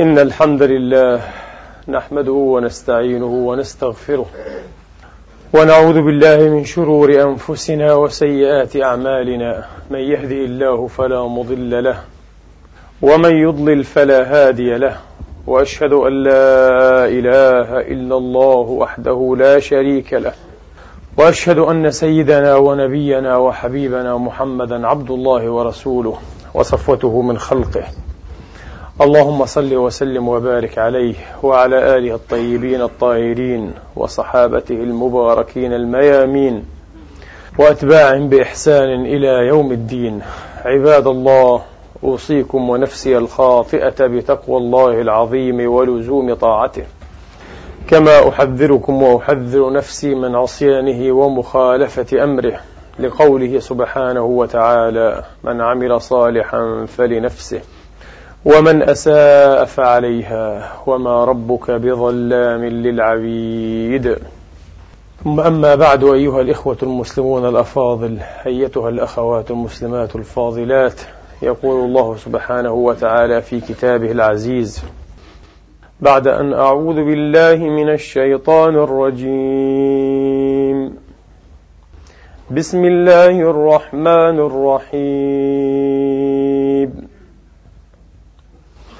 إن الحمد لله نحمده ونستعينه ونستغفره ونعوذ بالله من شرور أنفسنا وسيئات أعمالنا. من يهدي الله فلا مضل له ومن يضلل فلا هادي له. وأشهد أن لا إله إلا الله وحده لا شريك له. وأشهد أن سيدنا ونبينا وحبيبنا محمدا عبد الله ورسوله وصفوته من خلقه. اللهم صل وسلم وبارك عليه وعلى آله الطيبين الطاهرين وصحابته المباركين الميامين وأتباعهم بإحسان إلى يوم الدين. عباد الله أوصيكم ونفسي الخاطئة بتقوى الله العظيم ولزوم طاعته. كما أحذركم وأحذر نفسي من عصيانه ومخالفة أمره لقوله سبحانه وتعالى من عمل صالحا فلنفسه. ومن أساء فعليها وما ربك بظلام للعبيد. أما بعد أيها الإخوة المسلمون الأفاضل أيتها الأخوات المسلمات الفاضلات يقول الله سبحانه وتعالى في كتابه العزيز بعد أن أعوذ بالله من الشيطان الرجيم. بسم الله الرحمن الرحيم.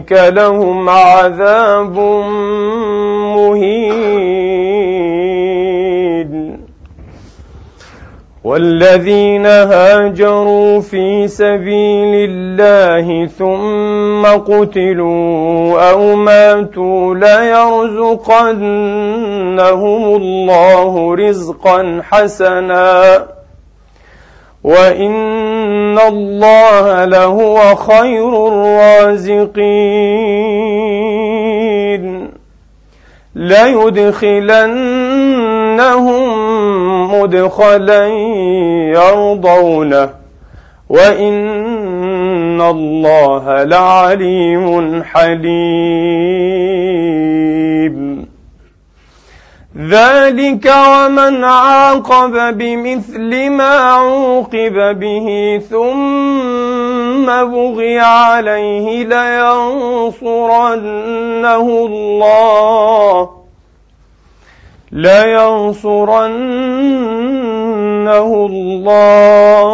فأولئك لهم عذاب مهين. والذين هاجروا في سبيل الله ثم قتلوا أو ماتوا ليرزقنهم الله رزقا حسنا. وإن الله لهو خير الرازقين ليدخلنهم مدخلا يرضونه وإن الله لعليم حليم ذلك ومن عاقب بمثل ما عوقب به ثم بغي عليه لينصرنه الله لينصرنه الله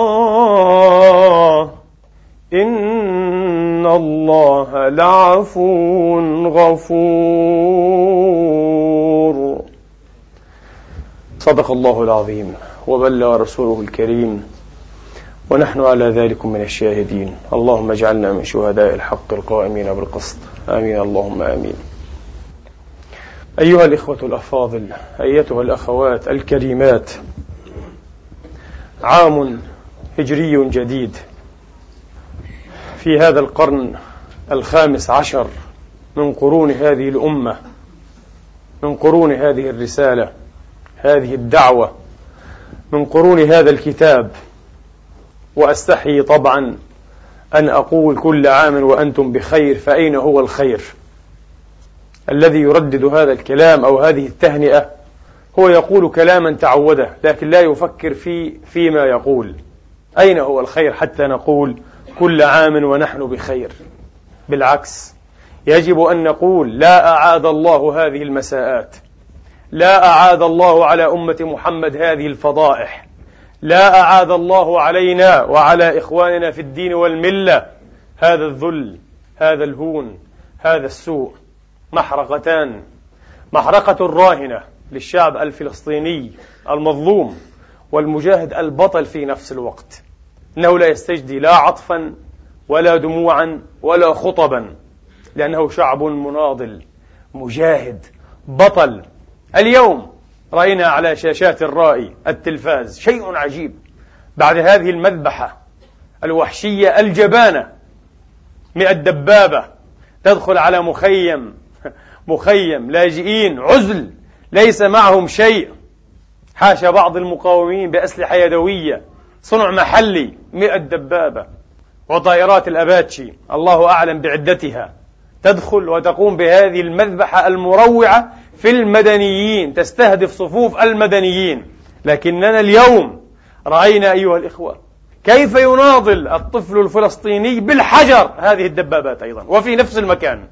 إن الله لعفو غفور صدق الله العظيم وبلغ رسوله الكريم ونحن على ذلك من الشاهدين. اللهم اجعلنا من شهداء الحق القائمين بالقسط. آمين. اللهم آمين. أيها الإخوة الأفاضل أيتها الأخوات الكريمات عام هجري جديد في هذا القرن الخامس عشر من قرون هذه الأمة من قرون هذه الرسالة. هذه الدعوة من قرون هذا الكتاب. وأستحي طبعا أن أقول كل عام وأنتم بخير فأين هو الخير؟ الذي يردد هذا الكلام أو هذه التهنئة هو يقول كلاما تعوده لكن لا يفكر في فيما يقول. أين هو الخير حتى نقول كل عام ونحن بخير؟ بالعكس يجب أن نقول لا أعاد الله هذه المساءات. لا أعاد الله على أمة محمد هذه الفضائح. لا أعاد الله علينا وعلى إخواننا في الدين والملة. هذا الذل هذا الهون هذا السوء. محرقتان. محرقة راهنة للشعب الفلسطيني المظلوم والمجاهد البطل في نفس الوقت. إنه لا يستجدي لا عطفا ولا دموعا ولا خطبا. لأنه شعب مناضل مجاهد بطل. اليوم رأينا على شاشات الرائي التلفاز شيء عجيب. بعد هذه المذبحة الوحشية الجبانة مئة دبابة تدخل على مخيم مخيم لاجئين عزل ليس معهم شيء. حاشا بعض المقاومين بأسلحة يدوية صنع محلي مئة دبابة. وطائرات الأباتشي الله أعلم بعدتها تدخل وتقوم بهذه المذبحة المروعة في المدنيين تستهدف صفوف المدنيين. لكننا اليوم رأينا أيها الإخوة كيف يناضل الطفل الفلسطيني بالحجر. هذه الدبابات أيضا. وفي نفس المكان.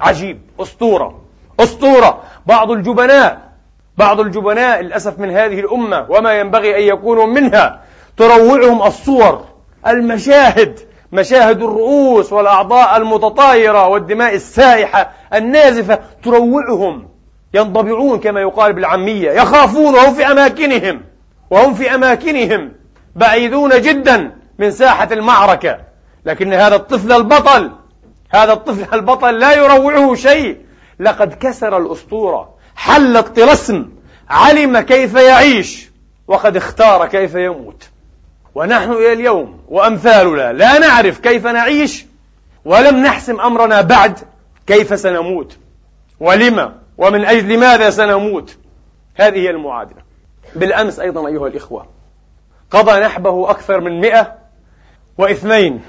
عجيب. أسطورة. أسطورة. بعض الجبناء. بعض الجبناء للأسف من هذه الأمة. وما ينبغي أن يكونوا منها. تروعهم الصور المشاهد. مشاهد الرؤوس والأعضاء المتطايرة والدماء السائحة النازفة. تروعهم. ينضبعون كما يقال بالعامية يخافون وهم في أماكنهم وهم في أماكنهم بعيدون جدا من ساحة المعركة. لكن هذا الطفل البطل هذا الطفل البطل لا يروعه شيء. لقد كسر الأسطورة حل الطلسم علم كيف يعيش وقد اختار كيف يموت. ونحن إلى اليوم وأمثالنا لا نعرف كيف نعيش ولم نحسم أمرنا بعد كيف سنموت. ولما ومن أجل ماذا سنموت؟ هذه هي المعادلة. بالأمس أيضا أيها الإخوة قضى نحبه أكثر من مئة واثنين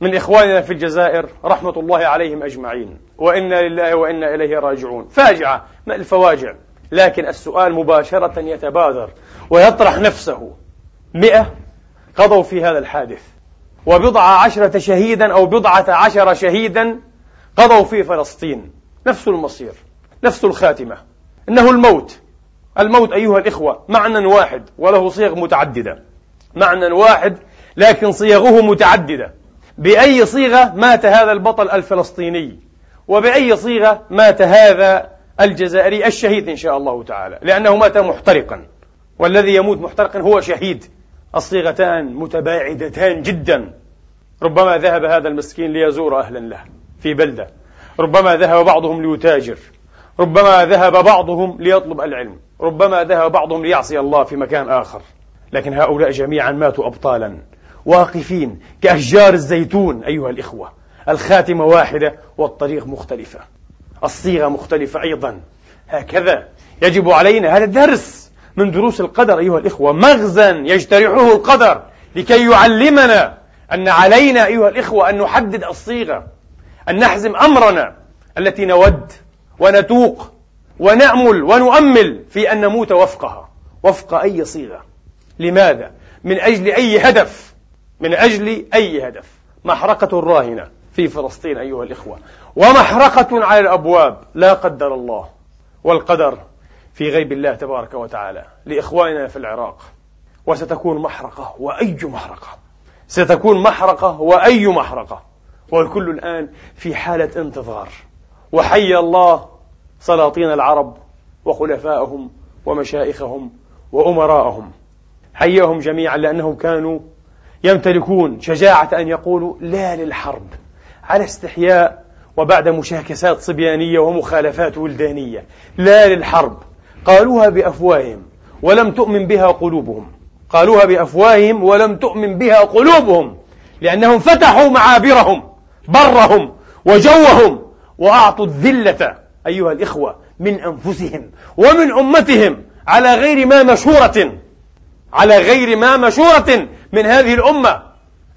من إخواننا في الجزائر رحمة الله عليهم أجمعين. وإنا لله وإنا إليه راجعون. فاجعة من الفواجع؟ لكن السؤال مباشرة يتبادر ويطرح نفسه. مئة قضوا في هذا الحادث. وبضع عشرة شهيدا أو بضعة عشر شهيدا قضوا في فلسطين. نفس المصير. نفس الخاتمة. إنه الموت. الموت أيها الإخوة معنى واحد وله صيغ متعددة. معنى واحد لكن صيغه متعددة. بأي صيغة مات هذا البطل الفلسطيني؟ وبأي صيغة مات هذا الجزائري الشهيد إن شاء الله تعالى؟ لأنه مات محترقا. والذي يموت محترقا هو شهيد. الصيغتان متباعدتان جدا. ربما ذهب هذا المسكين ليزور أهلا له في بلدة. ربما ذهب بعضهم ليتاجر. ربما ذهب بعضهم ليطلب العلم ربما ذهب بعضهم ليعصي الله في مكان آخر. لكن هؤلاء جميعا ماتوا أبطالا واقفين كأشجار الزيتون أيها الإخوة. الخاتمة واحدة والطريق مختلفة. الصيغة مختلفة أيضا. هكذا يجب علينا هذا درس من دروس القدر أيها الإخوة. مغزى يجترحه القدر لكي يعلمنا أن علينا أيها الإخوة أن نحدد الصيغة أن نحزم أمرنا التي نود ونتوق ونأمل ونؤمل في أن نموت وفقها. وفق أي صيغة؟ لماذا؟ من أجل أي هدف. من أجل أي هدف. محرقة راهنة في فلسطين أيها الإخوة. ومحرقة على الأبواب. لا قدر الله والقدر في غيب الله تبارك وتعالى. لإخواننا في العراق. وستكون محرقة وأي محرقة؟ ستكون محرقة وأي محرقة. والكل الآن في حالة انتظار. وحي الله سلاطين العرب وخلفائهم ومشايخهم وأمراءهم. حياهم جميعا لأنهم كانوا يمتلكون شجاعة أن يقولوا لا للحرب على استحياء وبعد مشاكسات صبيانية ومخالفات ولدانية. لا للحرب. قالوها بأفواههم ولم تؤمن بها قلوبهم. قالوها بأفواههم ولم تؤمن بها قلوبهم لأنهم فتحوا معابرهم برهم وجوهم وأعطوا الذلة أيها الإخوة من أنفسهم ومن أمتهم على غير ما مشورة على غير ما مشورة من هذه الأمة.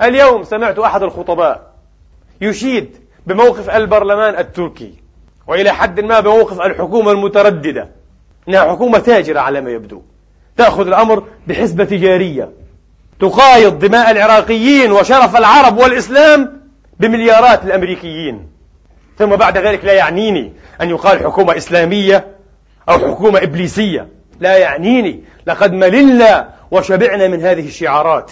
اليوم سمعت أحد الخطباء يشيد بموقف البرلمان التركي وإلى حد ما بموقف الحكومة المترددة. إنها حكومة تاجرة على ما يبدو. تأخذ الأمر بحسبة تجارية تقايض دماء العراقيين وشرف العرب والإسلام بمليارات الأمريكيين. ثم بعد ذلك لا يعنيني أن يقال حكومة إسلامية أو حكومة إبليسية. لا يعنيني. لقد مللنا وشبعنا من هذه الشعارات.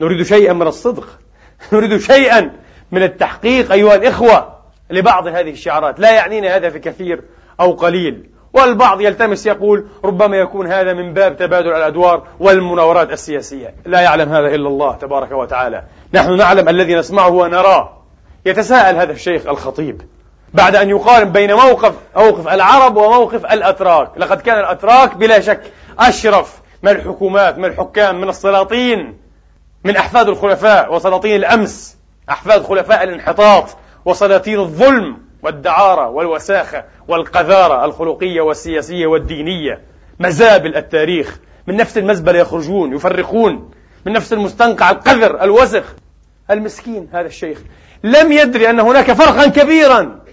نريد شيئا من الصدق. نريد شيئا من التحقيق أيها الإخوة لبعض هذه الشعارات. لا يعنينا هذا في كثير أو قليل. والبعض يلتمس يقول ربما يكون هذا من باب تبادل الأدوار والمناورات السياسية. لا يعلم هذا إلا الله تبارك وتعالى. نحن نعلم الذي نسمعه ونراه. يتساءل هذا الشيخ الخطيب. بعد أن يقارن بين موقف موقف العرب وموقف الأتراك. لقد كان الأتراك بلا شك أشرف من الحكومات من الحكام من السلاطين من أحفاد الخلفاء وسلاطين الأمس أحفاد خلفاء الانحطاط وسلاطين الظلم والدعارة والوساخة والقذارة الخلقية والسياسية والدينية. مزابل التاريخ. من نفس المزبلة يخرجون يفرقون. من نفس المستنقع القذر الوسخ. المسكين هذا الشيخ. لم يدري أن هناك فرقا كبيرا.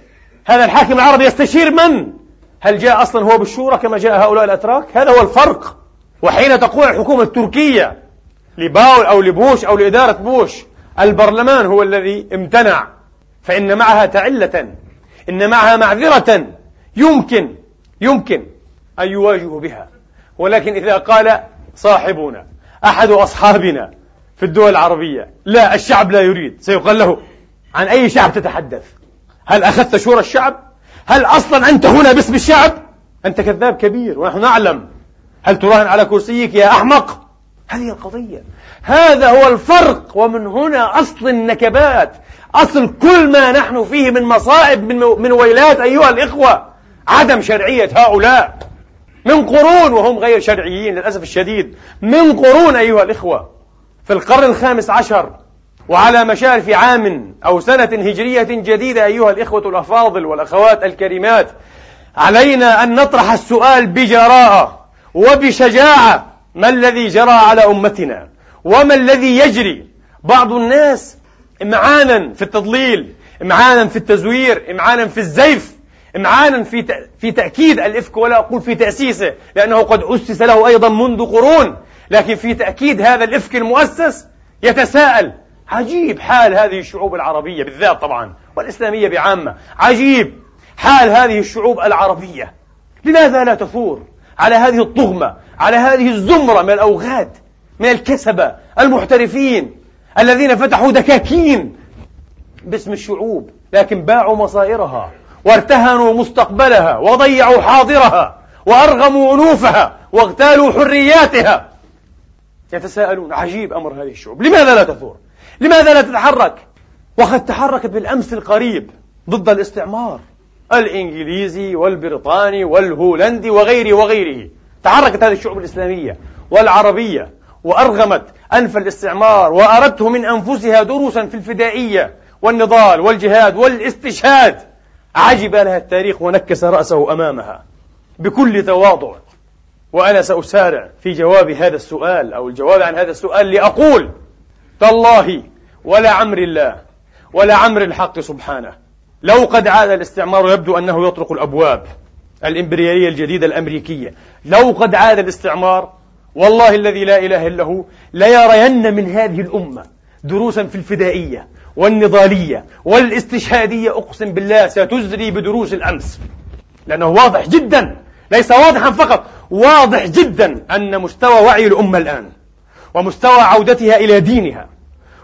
هذا الحاكم العربي يستشير من؟ هل جاء أصلا هو بالشورى كما جاء هؤلاء الأتراك؟ هذا هو الفرق وحين تقول الحكومة التركية لباول أو لبوش أو لإدارة بوش البرلمان هو الذي امتنع فإن معها تعلة إن معها معذرة يمكن يمكن أن يواجهوا بها ولكن إذا قال صاحبنا أحد أصحابنا في الدول العربية لا الشعب لا يريد سيقال له عن أي شعب تتحدث هل أخذت شورى الشعب؟ هل أصلا أنت هنا باسم الشعب؟ أنت كذاب كبير ونحن نعلم. هل تراهن على كرسيك يا أحمق؟ هذه القضية. هذا هو الفرق ومن هنا أصل النكبات. أصل كل ما نحن فيه من مصائب من, من ويلات أيها الإخوة. عدم شرعية هؤلاء. من قرون وهم غير شرعيين للأسف الشديد. من قرون أيها الإخوة. في القرن الخامس عشر وعلى مشارف عام أو سنة هجرية جديدة أيها الإخوة الأفاضل والأخوات الكريمات علينا أن نطرح السؤال بجراءة وبشجاعة ما الذي جرى على أمتنا؟ وما الذي يجري؟ بعض الناس إمعانا في التضليل إمعانا في التزوير إمعانا في الزيف إمعانا في في تأكيد الإفك ولا أقول في تأسيسه لأنه قد أسس له أيضا منذ قرون لكن في تأكيد هذا الإفك المؤسس يتساءل عجيب حال هذه الشعوب العربية بالذات طبعا والإسلامية بعامة. عجيب حال هذه الشعوب العربية. لماذا لا تثور على هذه الطغمة على هذه الزمرة من الأوغاد من الكسبة المحترفين الذين فتحوا دكاكين باسم الشعوب لكن باعوا مصائرها وارتهنوا مستقبلها وضيعوا حاضرها وأرغموا أنوفها واغتالوا حرياتها. يتساءلون عجيب أمر هذه الشعوب. لماذا لا تثور؟ لماذا لا تتحرك؟ وقد تحركت بالأمس القريب ضد الاستعمار. الإنجليزي والبريطاني والهولندي وغيره وغيره. تحركت هذه الشعوب الإسلامية والعربية وأرغمت أنف الاستعمار وأردته من أنفسها دروسا في الفدائية والنضال والجهاد والاستشهاد. عجب لها التاريخ ونكس رأسه أمامها بكل تواضع. وأنا سأسارع في جواب هذا السؤال أو الجواب عن هذا السؤال لأقول تالله ولا عمر الله ولا عمر الحق سبحانه. لو قد عاد الاستعمار يبدو أنه يطرق الأبواب الإمبريالية الجديدة الأمريكية. لو قد عاد الاستعمار والله الذي لا إله إلا هو ليرين من هذه الأمة دروسا في الفدائية والنضالية والاستشهادية. أقسم بالله ستزري بدروس الأمس. لأنه واضح جدا ليس واضحا فقط واضح جدا أن مستوى وعي الأمة الآن ومستوى عودتها إلى دينها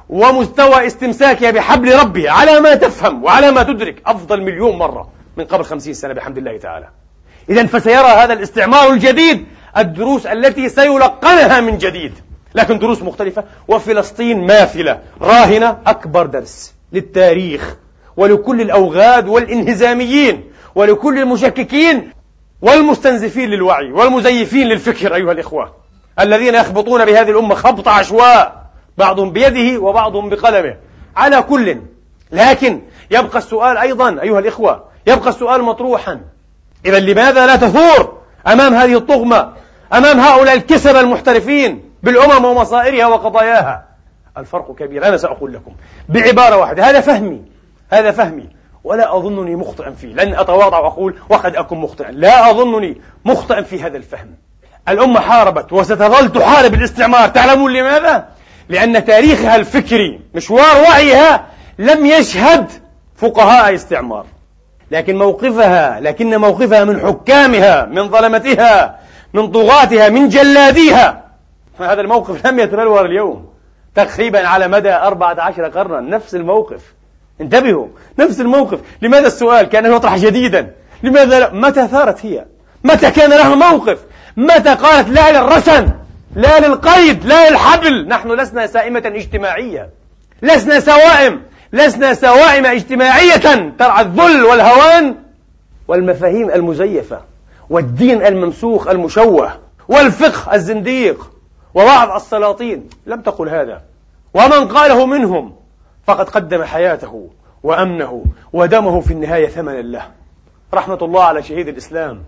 ومستوى استمساكها بحبل ربها على ما تفهم وعلى ما تدرك أفضل مليون مرة من قبل خمسين سنة بحمد الله تعالى. إذا فسيرى هذا الاستعمار الجديد الدروس التي سيلقنها من جديد. لكن دروس مختلفة وفلسطين ماثلة راهنة أكبر درس للتاريخ ولكل الأوغاد والإنهزاميين ولكل المشككين والمستنزفين للوعي والمزيفين للفكر أيها الإخوة. الذين يخبطون بهذه الأمة خبط عشواء بعضهم بيده وبعضهم بقلمه. على كل. لكن يبقى السؤال أيضا أيها الإخوة يبقى السؤال مطروحا. إذا لماذا لا تثور أمام هذه الطغمة أمام هؤلاء الكسبة المحترفين بالأمم ومصائرها وقضاياها؟ الفرق كبير أنا سأقول لكم بعبارة واحدة. هذا فهمي هذا فهمي. ولا أظنني مخطئا فيه. لن أتواضع وأقول وقد أكون مخطئا. لا أظنني مخطئا في هذا الفهم. الأمة حاربت وستظل تحارب الاستعمار. تعلمون لماذا؟ لأن تاريخها الفكري مشوار وعيها لم يشهد فقهاء استعمار. لكن موقفها لكن موقفها من حكامها من ظلمتها من طغاتها من جلاديها. هذا الموقف لم يتبلور اليوم. تقريبا على مدى أربعة عشر قرنا. نفس الموقف. انتبهوا نفس الموقف. لماذا السؤال؟ كان يطرح جديدا. لماذا لا؟ متى ثارت هي؟ متى كان لها موقف؟ متى قالت لا للرسن لا للقيد؟ لا للحبل؟ نحن لسنا سائمة اجتماعية. لسنا سوائم. لسنا سوائم اجتماعية. ترعى الذل والهوان والمفاهيم المزيفة والدين الممسوخ المشوه والفقه الزنديق وبعض السلاطين. لم تقل هذا. ومن قاله منهم فقد قدم حياته وأمنه ودمه في النهاية ثمنا له. رحمة الله على شهيد الإسلام.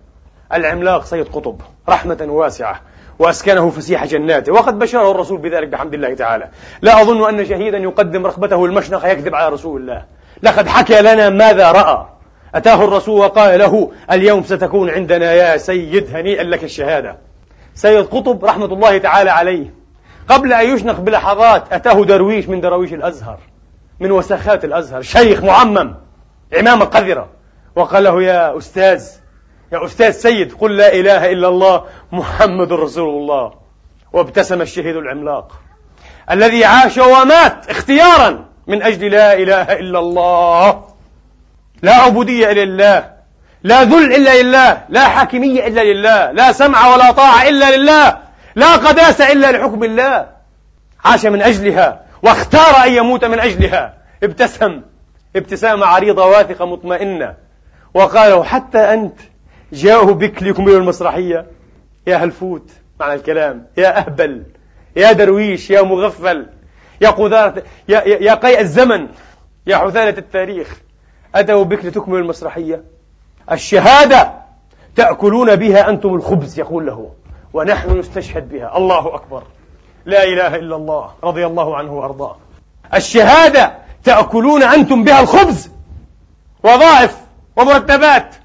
العملاق سيد قطب رحمة واسعة وأسكنه فسيح جناته. وقد بشره الرسول بذلك بحمد الله تعالى. لا أظن أن شهيدا يقدم رغبته المشنقة يكذب على رسول الله. لقد حكى لنا ماذا رأى. أتاه الرسول وقال له اليوم ستكون عندنا يا سيد هنيئا لك الشهادة. سيد قطب رحمة الله تعالى عليه. قبل أن يشنق بلحظات أتاه درويش من درويش الأزهر من وساخات الأزهر. شيخ معمم عمامة قذرة وقال له يا أستاذ يا أستاذ سيد قل لا إله إلا الله محمد رسول الله. وابتسم الشهيد العملاق. الذي عاش ومات اختيارا من أجل لا إله إلا الله. لا عبودية إلا لله. لا ذل إلا لله. لا حاكمية إلا لله. لا سمع ولا طاعة إلا لله. لا قداسة إلا لحكم الله. عاش من أجلها واختار أن يموت من أجلها. ابتسم. ابتسامة عريضة واثقة مطمئنة. وقال حتى أنت جاءوا بك ليكملوا المسرحية. يا هلفوت معنى الكلام يا أهبل يا درويش يا مغفل يا قذارة يا, يا, يا قيء الزمن يا حثالة التاريخ. أتوا بك لتكملوا المسرحية. الشهادة تأكلون بها أنتم الخبز يقول له ونحن نستشهد بها. الله أكبر. لا إله إلا الله رضي الله عنه وأرضاه. الشهادة تأكلون أنتم بها الخبز وظائف ومرتبات.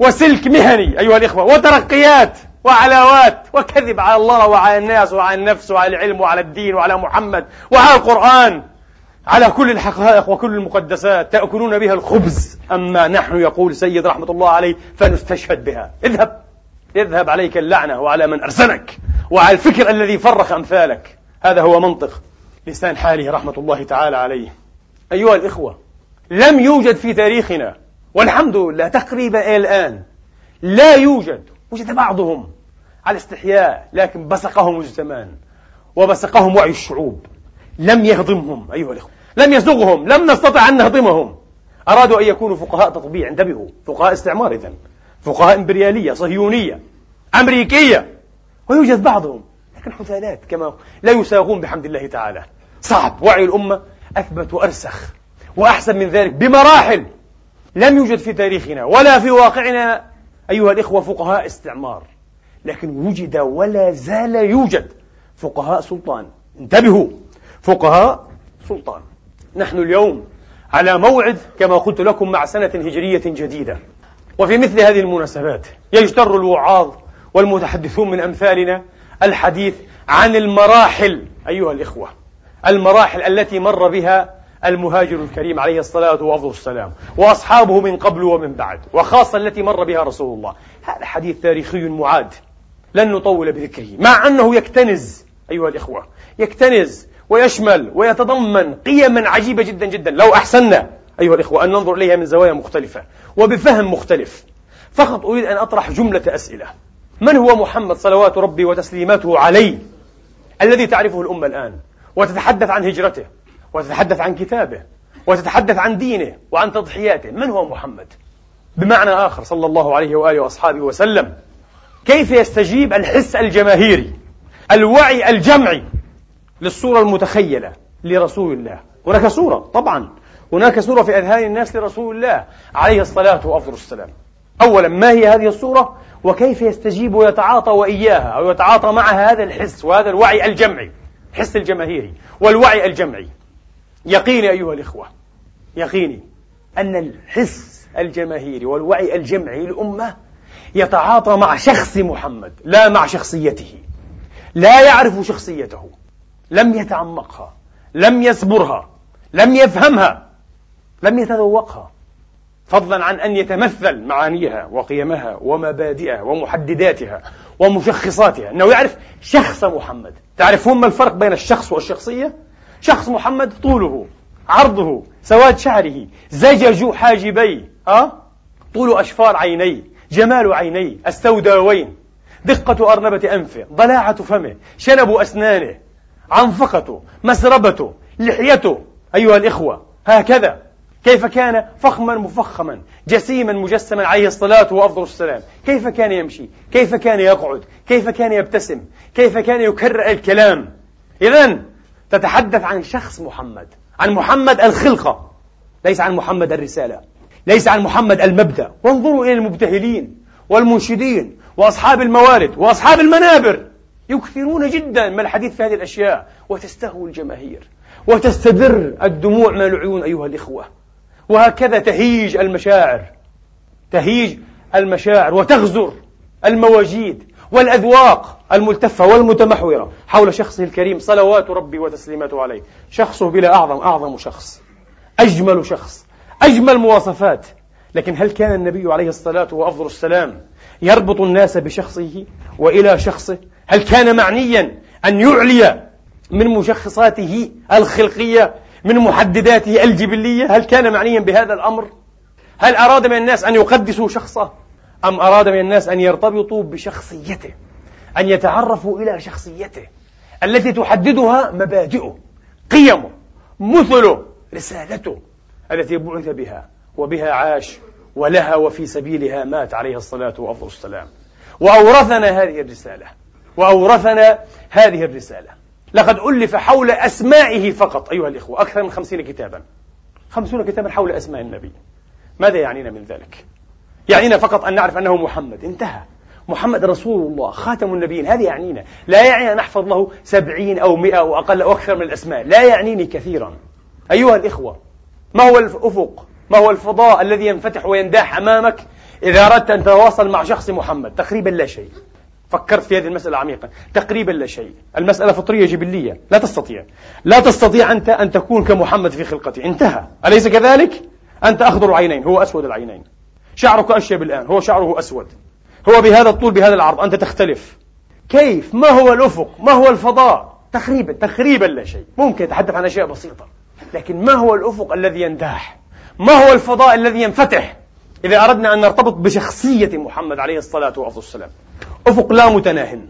وسلك مهني أيها الإخوة وترقيات وعلاوات وكذب على الله وعلى الناس وعلى النفس وعلى العلم وعلى الدين وعلى محمد وعلى القرآن. على كل الحقائق وكل المقدسات تأكلون بها الخبز أما نحن يقول سيد رحمة الله عليه فنستشهد بها. اذهب اذهب عليك اللعنة وعلى من أرسلك وعلى الفكر الذي فرخ أمثالك. هذا هو منطق لسان حاله رحمة الله تعالى عليه. أيها الإخوة لم يوجد في تاريخنا والحمد لله تقريبا الآن لا يوجد وجد بعضهم على استحياء لكن بسقهم الزمان وبسقهم وعي الشعوب. لم يهضمهم أيها الإخوة. لم يسوغهم لم نستطع أن نهضمهم. أرادوا أن يكونوا فقهاء تطبيع انتبهوا. فقهاء استعمار إذن. فقهاء إمبريالية صهيونية أمريكية. ويوجد بعضهم لكن حثالات كما لا يساغون بحمد الله تعالى. صعب. وعي الأمة أثبت وأرسخ. وأحسن من ذلك بمراحل. لم يوجد في تاريخنا ولا في واقعنا أيها الإخوة فقهاء استعمار لكن وجد ولا زال يوجد فقهاء سلطان. انتبهوا فقهاء سلطان. نحن اليوم على موعد كما قلت لكم مع سنة هجرية جديدة وفي مثل هذه المناسبات يجتر الوعاظ والمتحدثون من أمثالنا الحديث عن المراحل أيها الإخوة المراحل التي مر بها المهاجر الكريم عليه الصلاة والسلام وأصحابه من قبل ومن بعد وخاصة التي مر بها رسول الله. هذا حديث تاريخي معاد لن نطول بذكره مع أنه يكتنز أيها الإخوة يكتنز ويشمل ويتضمن قيما عجيبة جدا جدا. لو أحسننا أيها الإخوة أن ننظر إليها من زوايا مختلفة وبفهم مختلف. فقط أريد أن أطرح جملة أسئلة. من هو محمد صلوات ربي وتسليماته عليه؟ الذي تعرفه الأمة الآن وتتحدث عن هجرته. وتتحدث عن كتابه وتتحدث عن دينه وعن تضحياته. من هو محمد؟ بمعنى آخر صلى الله عليه وآله وأصحابه وسلم. كيف يستجيب الحس الجماهيري الوعي الجمعي للصورة المتخيلة لرسول الله؟ هناك صورة طبعا. هناك صورة في أذهان الناس لرسول الله عليه الصلاة وأفضل السلام. أولا ما هي هذه الصورة؟ وكيف يستجيب ويتعاطى وإياها أو يتعاطى معها هذا الحس وهذا الوعي الجمعي الحس الجماهيري والوعي الجمعي. يقيني أيها الإخوة يقيني أن الحس الجماهيري والوعي الجمعي للأمة يتعاطى مع شخص محمد لا مع شخصيته. لا يعرف شخصيته. لم يتعمقها لم يسبرها لم يفهمها لم يتذوقها. فضلا عن أن يتمثل معانيها وقيمها ومبادئها ومحدداتها ومشخصاتها. أنه يعرف شخص محمد. تعرفون ما الفرق بين الشخص والشخصية؟ شخص محمد طوله عرضه سواد شعره زجج حاجبي أه؟ طول أشفار عيني جمال عيني السوداوين دقة أرنبة أنفه ضلاعة فمه شنب أسنانه عنفقته مسربته لحيته أيها الإخوة هكذا. كيف كان فخما مفخما جسيما مجسما عليه الصلاة وأفضل السلام؟ كيف كان يمشي؟ كيف كان يقعد؟ كيف كان يبتسم؟ كيف كان يكرر الكلام؟ إذا تتحدث عن شخص محمد عن محمد الخلقة ليس عن محمد الرسالة ليس عن محمد المبدأ. وانظروا إلى المبتهلين والمنشدين وأصحاب الموارد وأصحاب المنابر. يكثرون جدا من الحديث في هذه الأشياء. وتستهوي الجماهير. وتستدر الدموع من العيون أيها الإخوة. وهكذا تهيج المشاعر. تهيج المشاعر وتغزر المواجيد والأذواق. الملتفة والمتمحورة حول شخصه الكريم صلوات ربي وتسليماته عليه. شخصه بلا أعظم أعظم شخص. أجمل شخص. أجمل مواصفات. لكن هل كان النبي عليه الصلاة وأفضل السلام يربط الناس بشخصه وإلى شخصه؟ هل كان معنيا أن يعلي من مشخصاته الخلقية من محدداته الجبلية؟ هل كان معنيا بهذا الأمر؟ هل أراد من الناس أن يقدسوا شخصه؟ أم أراد من الناس أن يرتبطوا بشخصيته؟ أن يتعرفوا إلى شخصيته التي تحددها مبادئه قيمه مثله رسالته التي بعث بها وبها عاش ولها وفي سبيلها مات عليه الصلاة وأفضل السلام وأورثنا هذه الرسالة وأورثنا هذه الرسالة. لقد ألف حول أسمائه فقط أيها الإخوة أكثر من خمسين كتابا. خمسون كتابا حول أسماء النبي. ماذا يعنينا من ذلك؟ يعنينا فقط أن نعرف أنه محمد. انتهى. محمد رسول الله خاتم النبيين. هذا يعنينا. لا يعني أن نحفظ له سبعين أو مئة أو أقل أو أكثر من الأسماء. لا يعنيني كثيرا. أيها الإخوة ما هو الأفق؟ ما هو الفضاء الذي ينفتح وينداح أمامك؟ إذا أردت أن تتواصل مع شخص محمد تقريبا لا شيء. فكرت في هذه المسألة عميقا. تقريبا لا شيء. المسألة فطرية جبلية. لا تستطيع. لا تستطيع أنت أن تكون كمحمد في خلقته انتهى. أليس كذلك؟ أنت أخضر العينين. هو أسود العينين. شعرك أشيب الآن. هو شعره أسود. هو بهذا الطول بهذا العرض أنت تختلف. كيف؟ ما هو الأفق؟ ما هو الفضاء؟ تقريبا تقريبا لا شيء. ممكن يتحدث عن أشياء بسيطة. لكن ما هو الأفق الذي ينداح؟ ما هو الفضاء الذي ينفتح؟ إذا أردنا أن نرتبط بشخصية محمد عليه الصلاة والسلام. أفق لا متناهن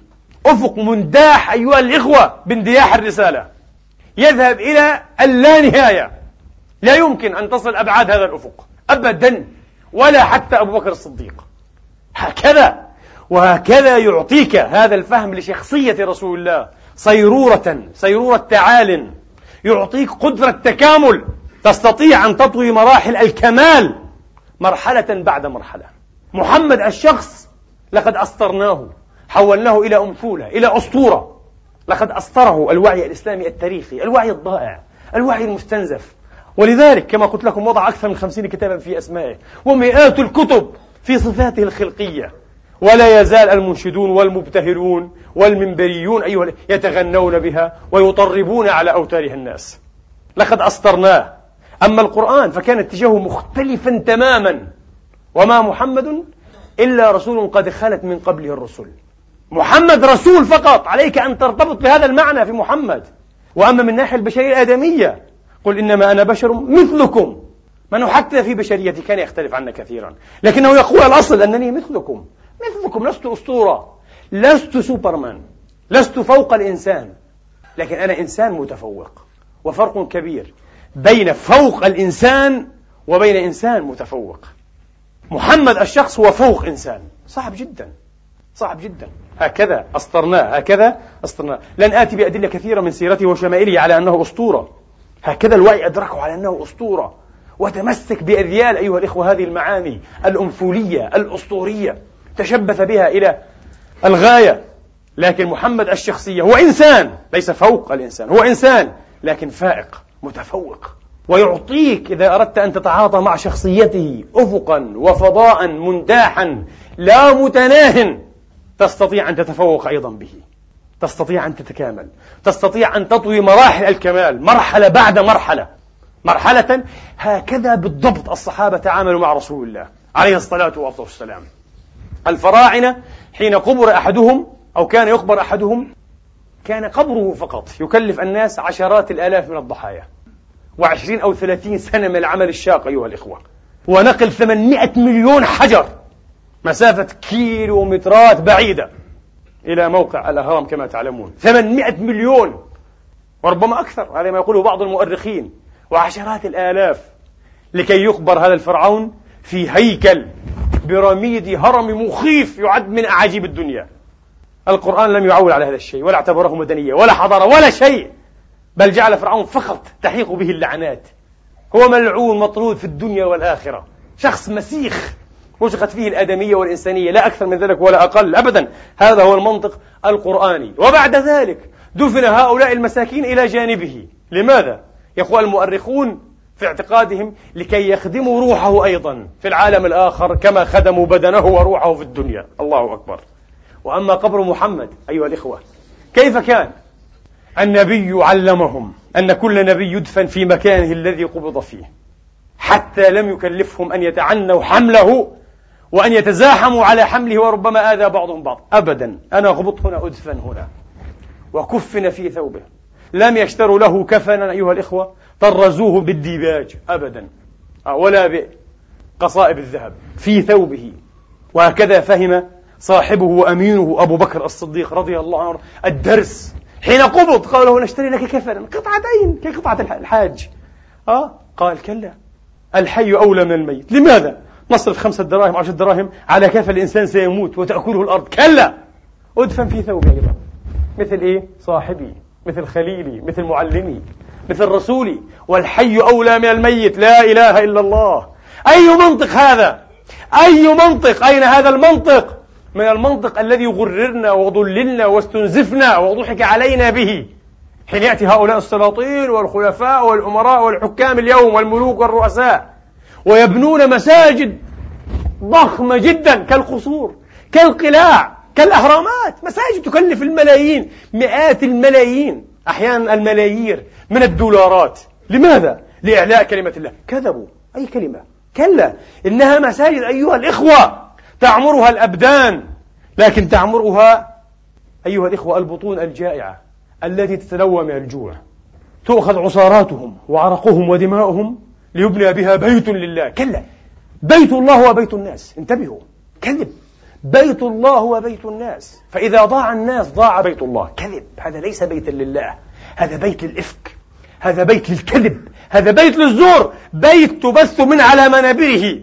أفق منداح أيها الإخوة باندياح الرسالة. يذهب إلى اللانهاية لا يمكن أن تصل أبعاد هذا الأفق. أبدا. ولا حتى أبو بكر الصديق. هكذا وهكذا يعطيك هذا الفهم لشخصية رسول الله. صيرورة صيرورة تعال. يعطيك قدرة تكامل. تستطيع أن تطوي مراحل الكمال مرحلة بعد مرحلة. محمد الشخص لقد أسطرناه. حولناه إلى أمثولة إلى أسطورة. لقد أسطره الوعي الإسلامي التاريخي الوعي الضائع الوعي المستنزف. ولذلك كما قلت لكم وضع أكثر من خمسين كتابا في أسمائه. ومئات الكتب. في صفاته الخلقية. ولا يزال المنشدون والمبتهلون والمنبريون أيها يتغنون بها ويطربون على أوتارها الناس. لقد أسطرناه أما القرآن فكان اتجاهه مختلفا تماما. وما محمد إلا رسول قد خلت من قبله الرسل. محمد رسول فقط. عليك أن ترتبط بهذا المعنى في محمد. وأما من الناحية البشرية الآدمية قل إنما أنا بشر مثلكم. من حتى في بشريتي كان يختلف عنا كثيرا. لكنه يقول الأصل أنني مثلكم. مثلكم لست أسطورة. لست سوبرمان. لست فوق الإنسان. لكن أنا إنسان متفوق وفرق كبير بين فوق الإنسان وبين إنسان متفوق. محمد الشخص هو فوق إنسان. صعب جدا. صعب جدا. هكذا أسطرناه. هكذا أسطرناه. لن آتي بأدلة كثيرة من سيرته وشمائله على أنه أسطورة. هكذا الوعي أدركه على أنه أسطورة. وتمسك بأذيال أيها الإخوة هذه المعاني الأنفولية الأسطورية تشبث بها إلى الغاية. لكن محمد الشخصية هو إنسان ليس فوق الإنسان هو إنسان لكن فائق متفوق. ويعطيك إذا أردت أن تتعاطى مع شخصيته أفقا وفضاء منداحا لا متناه تستطيع أن تتفوق أيضا به. تستطيع أن تتكامل. تستطيع أن تطوي مراحل الكمال مرحلة بعد مرحلة. مرحلة هكذا بالضبط الصحابة تعاملوا مع رسول الله عليه الصلاة والسلام. الفراعنة حين قبر أحدهم أو كان يقبر أحدهم كان قبره فقط يكلف الناس عشرات الآلاف من الضحايا وعشرين أو ثلاثين سنة من العمل الشاق أيها الإخوة. ونقل ثمانمائة مليون حجر مسافة كيلومترات بعيدة إلى موقع الأهرام كما تعلمون. ثمانمائة مليون وربما أكثر على ما يقوله بعض المؤرخين. وعشرات الآلاف لكي يقبر هذا الفرعون في هيكل برميد هرم مخيف يعد من أعاجيب الدنيا. القرآن لم يعول على هذا الشيء ولا اعتبره مدنية ولا حضارة ولا شيء. بل جعل فرعون فقط تحيق به اللعنات. هو ملعون مطرود في الدنيا والآخرة. شخص مسيخ وجقت فيه الآدمية والإنسانية لا أكثر من ذلك ولا أقل أبدا. هذا هو المنطق القرآني. وبعد ذلك دفن هؤلاء المساكين إلى جانبه. لماذا؟ يقول المؤرخون في اعتقادهم لكي يخدموا روحه أيضا في العالم الآخر كما خدموا بدنه وروحه في الدنيا. الله أكبر. وأما قبر محمد أيها الإخوة كيف كان؟ النبي علمهم أن كل نبي يدفن في مكانه الذي قبض فيه حتى لم يكلفهم أن يتعنوا حمله وأن يتزاحموا على حمله وربما آذى بعضهم بعض. أبدا أنا غبط هنا أدفن هنا وكفن في ثوبه. لم يشتروا له كفنا أيها الإخوة طرزوه بالديباج أبدا آه، ولا بقصائب الذهب في ثوبه. وهكذا فهم صاحبه وأمينه أبو بكر الصديق رضي الله عنه الدرس. حين قبض قالوا نشتري لك كفنا. قطعتين كقطعة الحاج. آه قال كلا. الحي أولى من الميت. لماذا؟ نصرف خمسة دراهم عشر دراهم على كف الإنسان سيموت وتأكله الأرض. كلا! أدفن في ثوبي أيضا مثل إيه؟ صاحبي. مثل خليلي مثل معلمي مثل رسولي. والحي أولى من الميت لا إله إلا الله. أي منطق هذا؟ أي منطق؟ أين هذا المنطق؟ من المنطق الذي غررنا وضللنا واستنزفنا وضحك علينا به. حين يأتي هؤلاء السلاطين والخلفاء والأمراء والحكام اليوم والملوك والرؤساء ويبنون مساجد ضخمة جدا كالقصور كالقلاع. كالأهرامات. مساجد تكلف الملايين مئات الملايين. أحيانا الملايير من الدولارات. لماذا؟ لإعلاء كلمة الله. كذبوا. أي كلمة؟ كلا. إنها مساجد أيها الإخوة. تعمرها الأبدان. لكن تعمرها أيها الإخوة البطون الجائعة التي تتلوى من الجوع. تؤخذ عصاراتهم وعرقهم ودماؤهم ليبنى بها بيت لله. كلا. بيت الله وبيت الناس. انتبهوا. كذب. بيت الله وبيت الناس. فإذا ضاع الناس ضاع بيت الله. كذب. هذا ليس بيتا لله. هذا بيت للإفك. هذا بيت للكذب. هذا بيت للزور. بيت تبث من على منابره.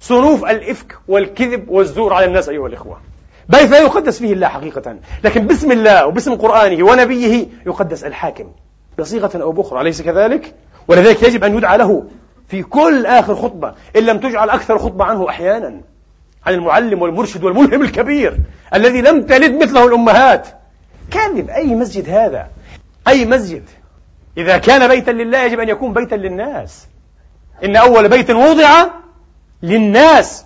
صنوف الإفك والكذب والزور على الناس أيها الإخوة. بيت لا يقدس فيه الله حقيقة. لكن باسم الله وباسم قرآنه ونبيه يقدس الحاكم. بصيغة أو بأخرى. أليس كذلك؟ ولذلك يجب أن يدعى له في كل آخر خطبة. إن لم تجعل أكثر خطبة عنه أحيانا. عن المعلم والمرشد والملهم الكبير الذي لم تلد مثله الأمهات. كذب أي مسجد هذا؟ أي مسجد؟ إذا كان بيتا لله يجب أن يكون بيتا للناس. إن أول بيت وضع للناس.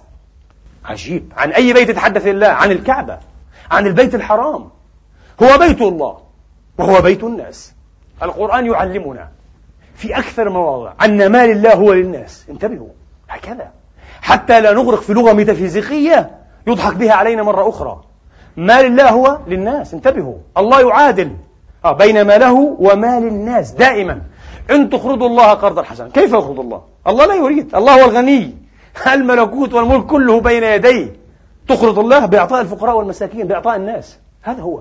عجيب. عن أي بيت يتحدث الله؟ عن الكعبة. عن البيت الحرام. هو بيت الله وهو بيت الناس. القرآن يعلمنا في أكثر مواضع أن ما لله هو للناس. انتبهوا. هكذا. حتى لا نغرق في لغة ميتافيزيقية يضحك بها علينا مرة أخرى. ما لله هو للناس. انتبهوا. الله يعادل. آه بين ما له وما للناس. دائما. إن تقرضوا الله قرضا حسنا. كيف يقرض الله؟ الله لا يريد. الله هو الغني. الملكوت والملك كله بين يديه. تقرض الله بإعطاء الفقراء والمساكين بإعطاء الناس. هذا هو.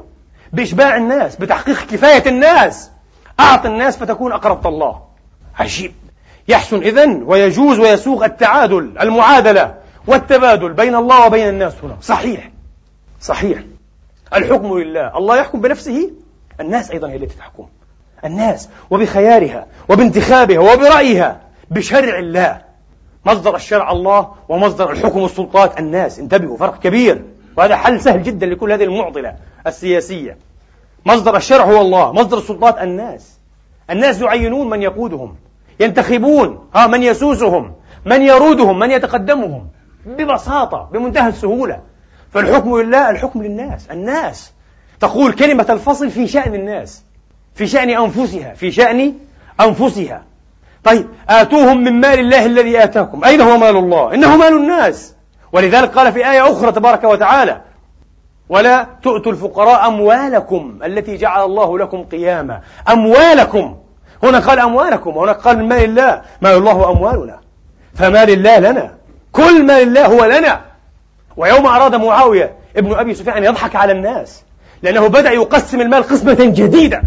بإشباع الناس بتحقيق كفاية الناس. أعط الناس فتكون أقرضت الله. عجيب. يحسن إذن ويجوز ويسوغ التعادل المعادلة والتبادل بين الله وبين الناس هنا. صحيح. صحيح. الحكم لله. الله يحكم بنفسه. الناس أيضا هي التي تحكم. الناس. وبخيارها وبانتخابها وبرأيها. بشرع الله. مصدر الشرع الله ومصدر الحكم والسلطات. الناس. انتبهوا فرق كبير. وهذا حل سهل جدا لكل هذه المعضلة السياسية. مصدر الشرع هو الله. مصدر السلطات الناس. الناس يعينون من يقودهم. ينتخبون. ها من يسوسهم من يرودهم من يتقدمهم. ببساطة بمنتهى السهولة. فالحكم لله الحكم للناس الناس. تقول كلمة الفصل في شأن الناس في شأن أنفسها في شأن أنفسها. طيب آتوهم من مال الله الذي آتاكم. أين هو مال الله؟ إنه مال الناس. ولذلك قال في آية أخرى تبارك وتعالى ولا تؤتوا الفقراء أموالكم التي جعل الله لكم قياما. أموالكم. هنا قال أموالكم وهنا قال من مال الله؟ مال الله أموالنا فمال الله لنا. كل مال الله هو لنا. ويوم أراد معاوية ابن أبي سفيان أن يضحك على الناس لأنه بدأ يقسم المال قسمة جديدة.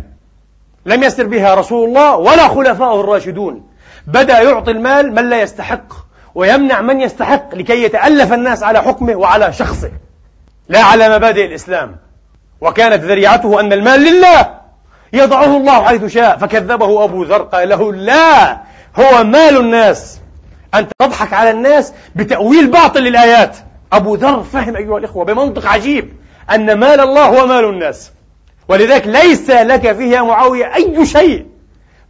لم يسر بها رسول الله ولا خلفاؤه الراشدون. بدأ يعطي المال من لا يستحق ويمنع من يستحق لكي يتألف الناس على حكمه وعلى شخصه. لا على مبادئ الإسلام. وكانت ذريعته أن المال لله. يضعه الله حيث شاء فكذبه أبو ذر قال له لا هو مال الناس. أنت تضحك على الناس بتأويل باطل للآيات. أبو ذر فهم أيها الإخوة بمنطق عجيب أن مال الله هو مال الناس. ولذلك ليس لك فيه يا معاوية أي شيء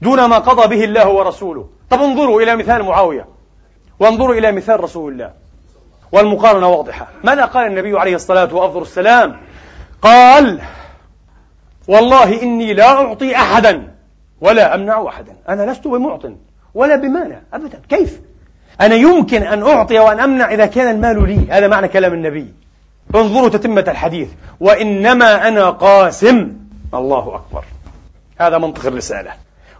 دون ما قضى به الله ورسوله. طب انظروا إلى مثال معاوية. وانظروا إلى مثال رسول الله. والمقارنة واضحة. ماذا قال النبي عليه الصلاة وأفضل السلام قال والله إني لا أعطي أحدا ولا أمنع أحدا. أنا لست بمعط ولا بمانع أبدا. كيف؟ أنا يمكن أن أعطي وأن أمنع إذا كان المال لي. هذا معنى كلام النبي. انظروا تتمة الحديث. وإنما أنا قاسم. الله أكبر. هذا منطق الرسالة.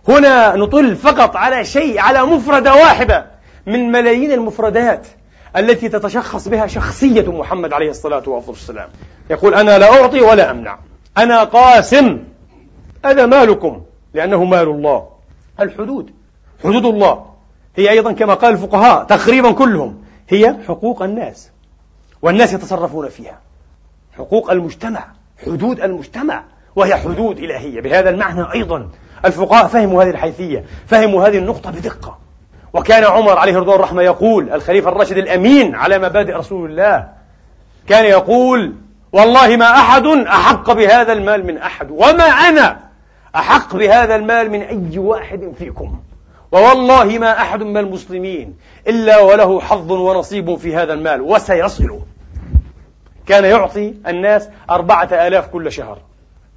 هنا نطل فقط على شيء على مفردة واحدة من ملايين المفردات التي تتشخص بها شخصية محمد عليه الصلاة والسلام. يقول أنا لا أعطي ولا أمنع. أنا قاسم. هذا مالكم لأنه مال الله. الحدود حدود الله. هي أيضا كما قال الفقهاء تقريبا كلهم. هي حقوق الناس والناس يتصرفون فيها. حقوق المجتمع حدود المجتمع وهي حدود إلهية. بهذا المعنى أيضا الفقهاء فهموا هذه الحيثية فهموا هذه النقطة بدقة. وكان عمر عليه رضوان الرحمة يقول الخليفة الراشد الأمين على مبادئ رسول الله كان يقول والله ما أحد أحق بهذا المال من أحد وما أنا أحق بهذا المال من أي واحد فيكم. ووالله ما أحد من المسلمين إلا وله حظ ونصيب في هذا المال وسيصل. كان يعطي الناس أربعة آلاف كل شهر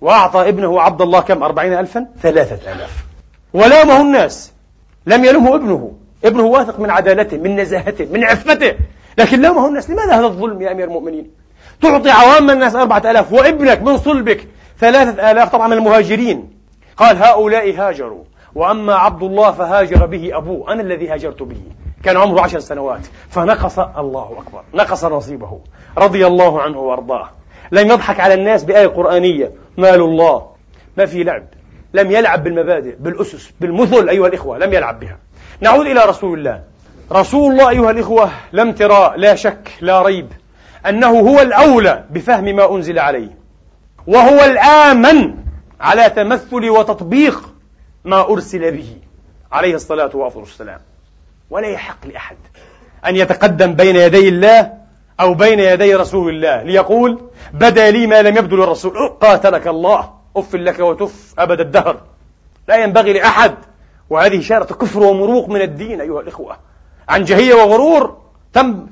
وأعطى ابنه عبد الله كم؟ أربعين ألفا؟ ثلاثة آلاف. ولامه الناس لم يلمه ابنه. ابنه واثق من عدالته من نزاهته من عفته. لكن لامه الناس لماذا هذا الظلم يا أمير المؤمنين؟ تعطي عوام الناس أربعة آلاف وابنك من صلبك ثلاثة آلاف طبعا من المهاجرين. قال هؤلاء هاجروا وأما عبد الله فهاجر به أبوه أنا الذي هاجرت به. كان عمره عشر سنوات. فنقص الله أكبر نقص نصيبه رضي الله عنه وأرضاه. لم يضحك على الناس بآية قرآنية مال الله. ما في لعب. لم يلعب بالمبادئ بالأسس بالمثل أيها الإخوة لم يلعب بها. نعود إلى رسول الله. رسول الله أيها الإخوة لم ترى لا شك لا ريب. أنه هو الأولى بفهم ما أنزل عليه وهو الآمن على تمثل وتطبيق ما أرسل به عليه الصلاة والسلام. ولا يحق لأحد أن يتقدم بين يدي الله أو بين يدي رسول الله ليقول بدا لي ما لم يبدو للرسول قاتلك الله أف لك وتف أبد الدهر. لا ينبغي لأحد وهذه شارة كفر ومروق من الدين أيها الإخوة. عن جهية وغرور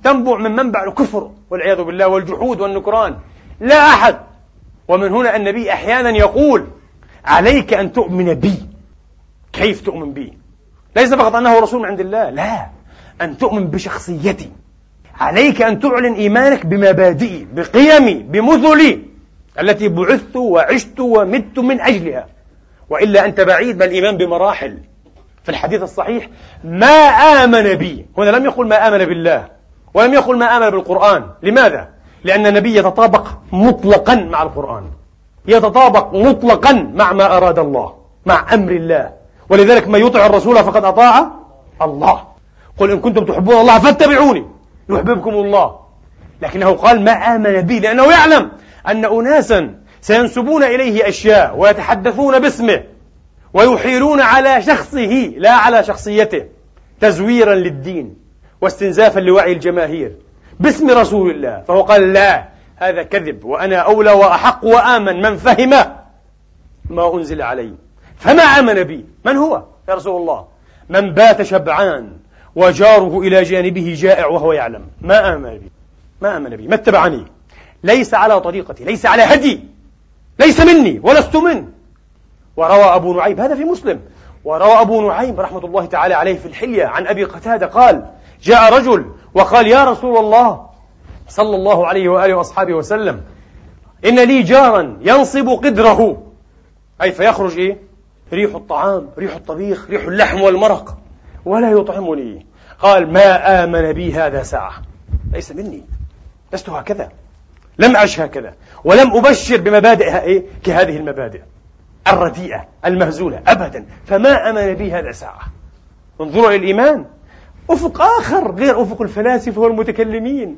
تنبع من منبع الكفر. والعياذ بالله والجحود والنكران. لا أحد. ومن هنا النبي أحيانا يقول عليك أن تؤمن بي. كيف تؤمن بي؟ ليس فقط أنه رسول من عند الله لا. أن تؤمن بشخصيتي. عليك أن تعلن إيمانك بمبادئي بقيمي بمثلي التي بعثت وعشت ومت من أجلها. وإلا أنت بعيد من الإيمان بمراحل. في الحديث الصحيح ما آمن بي. هنا لم يقل ما آمن بالله. ولم يقل ما آمن بالقرآن. لماذا؟ لأن النبي يتطابق مطلقا مع القرآن. يتطابق مطلقا مع ما أراد الله مع أمر الله. ولذلك من يطع الرسول فقد أطاع الله. قل إن كنتم تحبون الله فاتبعوني يحببكم الله. لكنه قال ما آمن بي لأنه يعلم أن أناسا سينسبون إليه أشياء ويتحدثون باسمه ويحيلون على شخصه لا على شخصيته تزويرا للدين. واستنزافا لوعي الجماهير باسم رسول الله فهو قال لا هذا كذب وأنا أولى وأحق وآمن من فهم ما أنزل علي فما آمن بي من هو يا رسول الله؟ من بات شبعان وجاره إلى جانبه جائع وهو يعلم ما آمن بي ما آمن بي ما اتبعني ليس على طريقتي ليس على هدي ليس مني ولست منه وروى أبو نعيم هذا في مسلم وروى أبو نعيم رحمة الله تعالى عليه في الحلية عن أبي قتادة قال جاء رجل وقال يا رسول الله صلى الله عليه وآله وأصحابه وسلم إن لي جارا ينصب قدره. أي فيخرج إيه؟ ريح الطعام ريح الطبيخ ريح اللحم والمرق. ولا يطعمني. قال ما آمن بي هذا ساعة. ليس مني. لست هكذا. لم أعش هكذا. ولم أبشر بمبادئ إيه؟ كهذه المبادئ. الرديئة المهزولة أبدا. فما أمن بي هذا ساعة. انظروا إلى الإيمان. أفق آخر غير أفق الفلاسفة والمتكلمين.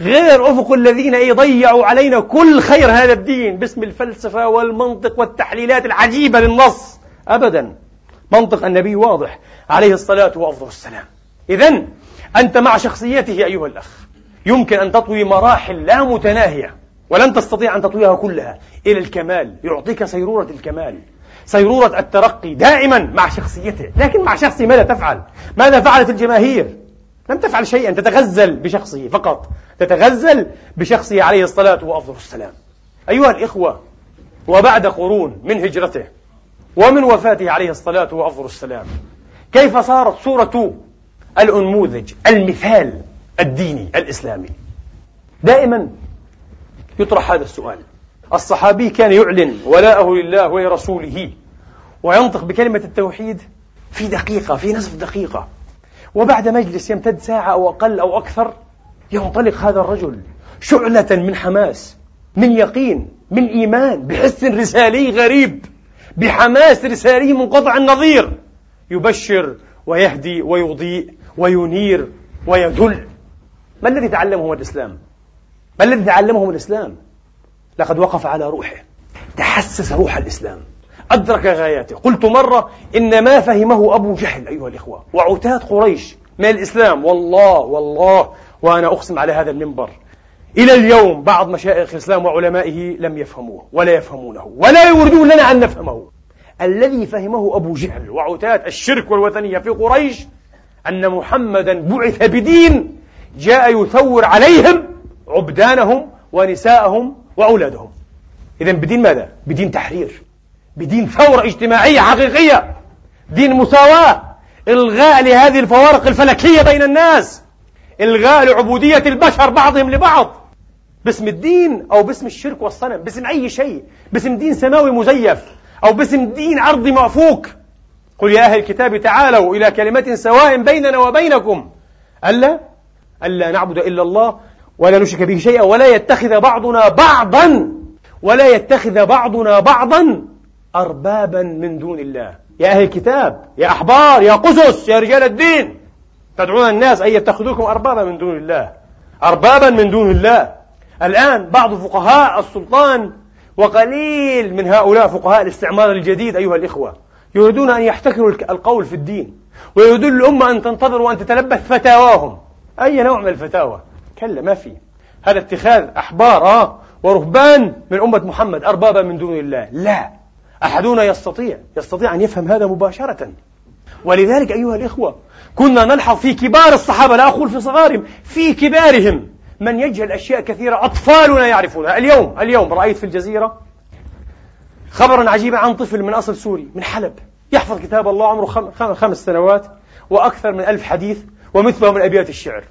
غير أفق الذين إيه ضيعوا علينا كل خير هذا الدين باسم الفلسفة والمنطق والتحليلات العجيبة للنص. أبدا. منطق النبي واضح. عليه الصلاة وأفضل السلام. إذا أنت مع شخصيته أيها الأخ. يمكن أن تطوي مراحل لا متناهية ولن تستطيع أن تطويها كلها. إلى الكمال. يعطيك سيرورة الكمال. سيرورة الترقي دائما مع شخصيته. لكن مع شخصه ماذا تفعل؟ ماذا فعلت الجماهير؟ لم تفعل شيئا. تتغزل بشخصه فقط. تتغزل بشخصه عليه الصلاة وأفضل السلام. أيها الإخوة وبعد قرون من هجرته ومن وفاته عليه الصلاة وأفضل السلام كيف صارت صورة الأنموذج المثال الديني الإسلامي؟ دائما يطرح هذا السؤال. الصحابي كان يعلن ولاءه لله ولرسوله وينطق بكلمة التوحيد في دقيقة في نصف دقيقة وبعد مجلس يمتد ساعة أو أقل أو أكثر ينطلق هذا الرجل شعلة من حماس من يقين من إيمان بحس رسالي غريب بحماس رسالي منقطع النظير يبشر ويهدي ويضيء وينير ويدل ما الذي تعلمه الإسلام؟ ما الذي تعلمه الإسلام؟ لقد وقف على روحه. تحسس روح الإسلام. أدرك غاياته. قلت مرة إن ما فهمه أبو جهل أيها الإخوة وعتاة قريش من الإسلام. والله والله. وأنا أقسم على هذا المنبر. إلى اليوم بعض مشايخ الإسلام وعلمائه لم يفهموه ولا يفهمونه ولا يريدون لنا أن نفهمه. الذي فهمه أبو جهل وعتاة الشرك والوثنية في قريش أن محمدا بعث بدين جاء يثور عليهم عبدانهم ونساءهم وأولادهم. إذا بدين ماذا؟ بدين تحرير. بدين ثورة اجتماعية حقيقية. دين مساواة. إلغاء لهذه الفوارق الفلكية بين الناس. إلغاء لعبودية البشر بعضهم لبعض. باسم الدين أو باسم الشرك والصنم. باسم أي شيء. باسم دين سماوي مزيف. أو باسم دين أرضي مأفوك. قل يا أهل الكتاب تعالوا إلى كلمة سواء بيننا وبينكم. ألا؟ ألا نعبد إلا الله ولا نشرك به شيئا ولا يتخذ بعضنا بعضا ولا يتخذ بعضنا بعضا أربابا من دون الله. يا أهل الكتاب يا أحبار يا قسس يا رجال الدين تدعون الناس أن يتخذوكم أربابا من دون الله. أربابا من دون الله. الآن بعض فقهاء السلطان وقليل من هؤلاء فقهاء الاستعمار الجديد أيها الإخوة يريدون أن يحتكروا القول في الدين ويريدون الأمة أن تنتظر وأن تتلبث فتاواهم. أي نوع من الفتاوى؟ كلا ما في. هذا اتخاذ أحبار آه ورهبان من أمة محمد أربابا من دون الله. لا. أحدنا يستطيع يستطيع أن يفهم هذا مباشرة. ولذلك أيها الإخوة كنا نلحظ في كبار الصحابة لا أقول في صغارهم في كبارهم من يجهل أشياء كثيرة أطفالنا يعرفونها. اليوم اليوم رأيت في الجزيرة خبرا عجيبا عن طفل من أصل سوري من حلب. يحفظ كتاب الله عمره خمس سنوات وأكثر من ألف حديث ومثله من أبيات الشعر.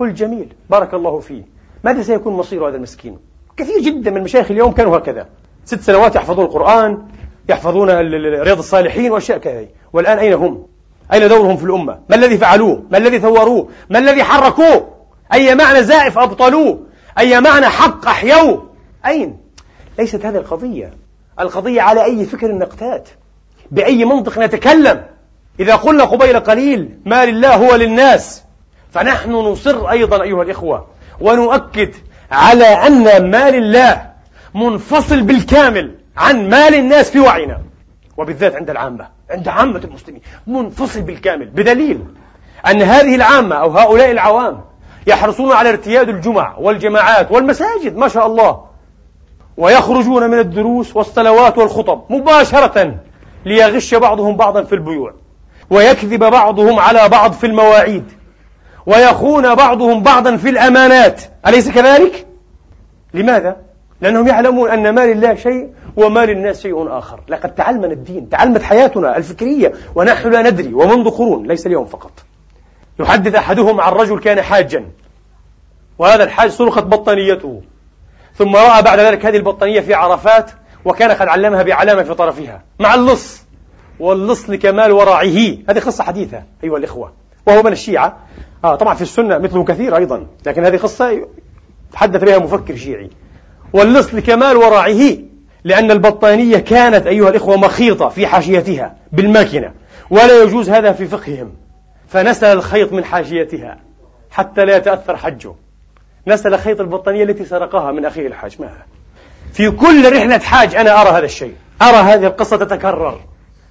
قل جميل بارك الله فيه ماذا سيكون مصير هذا المسكين كثير جدا من المشايخ اليوم كانوا هكذا ست سنوات يحفظون القرآن يحفظون رياض الصالحين وأشياء كذا والآن أين هم؟ أين دورهم في الأمة؟ ما الذي فعلوه؟ ما الذي ثوروه؟ ما الذي حركوه؟ أي معنى زائف أبطلوه؟ أي معنى حق أحيوه؟ أين؟ ليست هذه القضية القضية على أي فكر نقتات بأي منطق نتكلم إذا قلنا قبيل قليل ما لله هو للناس فنحن نصر أيضا أيها الإخوة ونؤكد على أن ما لله منفصل بالكامل عن مال الناس في وعينا وبالذات عند العامة عند عامة المسلمين منفصل بالكامل بدليل أن هذه العامة أو هؤلاء العوام يحرصون على ارتياد الجمع والجماعات والمساجد ما شاء الله ويخرجون من الدروس والصلوات والخطب مباشرة ليغش بعضهم بعضا في البيوع ويكذب بعضهم على بعض في المواعيد. ويخون بعضهم بعضا في الأمانات. أليس كذلك؟ لماذا؟ لأنهم يعلمون أن مال الله شيء ومال الناس شيء آخر. لقد تعلمنا الدين تعلمت حياتنا الفكرية ونحن لا ندري ومنذ قرون ليس اليوم فقط. يحدث أحدهم عن رجل كان حاجا وهذا الحاج سرقت بطانيته. ثم رأى بعد ذلك هذه البطانية في عرفات وكان قد علمها بعلامة في طرفها. مع اللص. واللص لكمال ورعه هذه قصة حديثة أيها الإخوة. وهو من الشيعة. آه طبعا في السنة مثله كثير أيضا لكن هذه قصة تحدث بها مفكر شيعي. واللص لكمال ورعه لأن البطانية كانت أيها الإخوة مخيطة في حاشيتها بالماكنة ولا يجوز هذا في فقههم. فنسل الخيط من حاشيتها حتى لا يتأثر حجه. نسل خيط البطانية التي سرقها من أخيه الحاج ما في كل رحلة حاج أنا أرى هذا الشيء. أرى هذه القصة تتكرر.